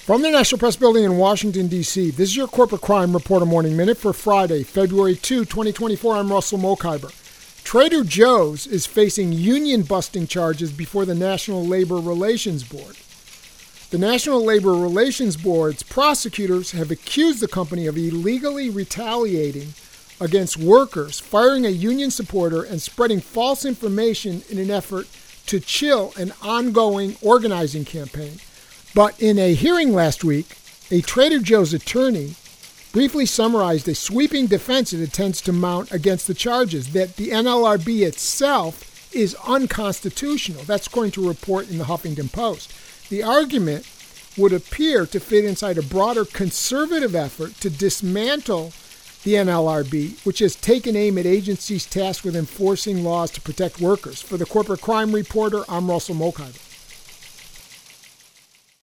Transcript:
From the National Press Building in Washington, D.C., this is your Corporate Crime Reporter Morning Minute for Friday, February 2, 2024. I'm Russell Mokhiber. Trader Joe's is facing union busting charges before the National Labor Relations Board. The National Labor Relations Board's prosecutors have accused the company of illegally retaliating against workers, firing a union supporter, and spreading false information in an effort to chill an ongoing organizing campaign. But in a hearing last week, a Trader Joe's attorney briefly summarized a sweeping defense it intends to mount against the charges that the NLRB itself is unconstitutional. That's according to a report in the Huffington Post. The argument would appear to fit inside a broader conservative effort to dismantle the NLRB, which has taken aim at agencies tasked with enforcing laws to protect workers. For the Corporate Crime Reporter, I'm Russell Mokhiber.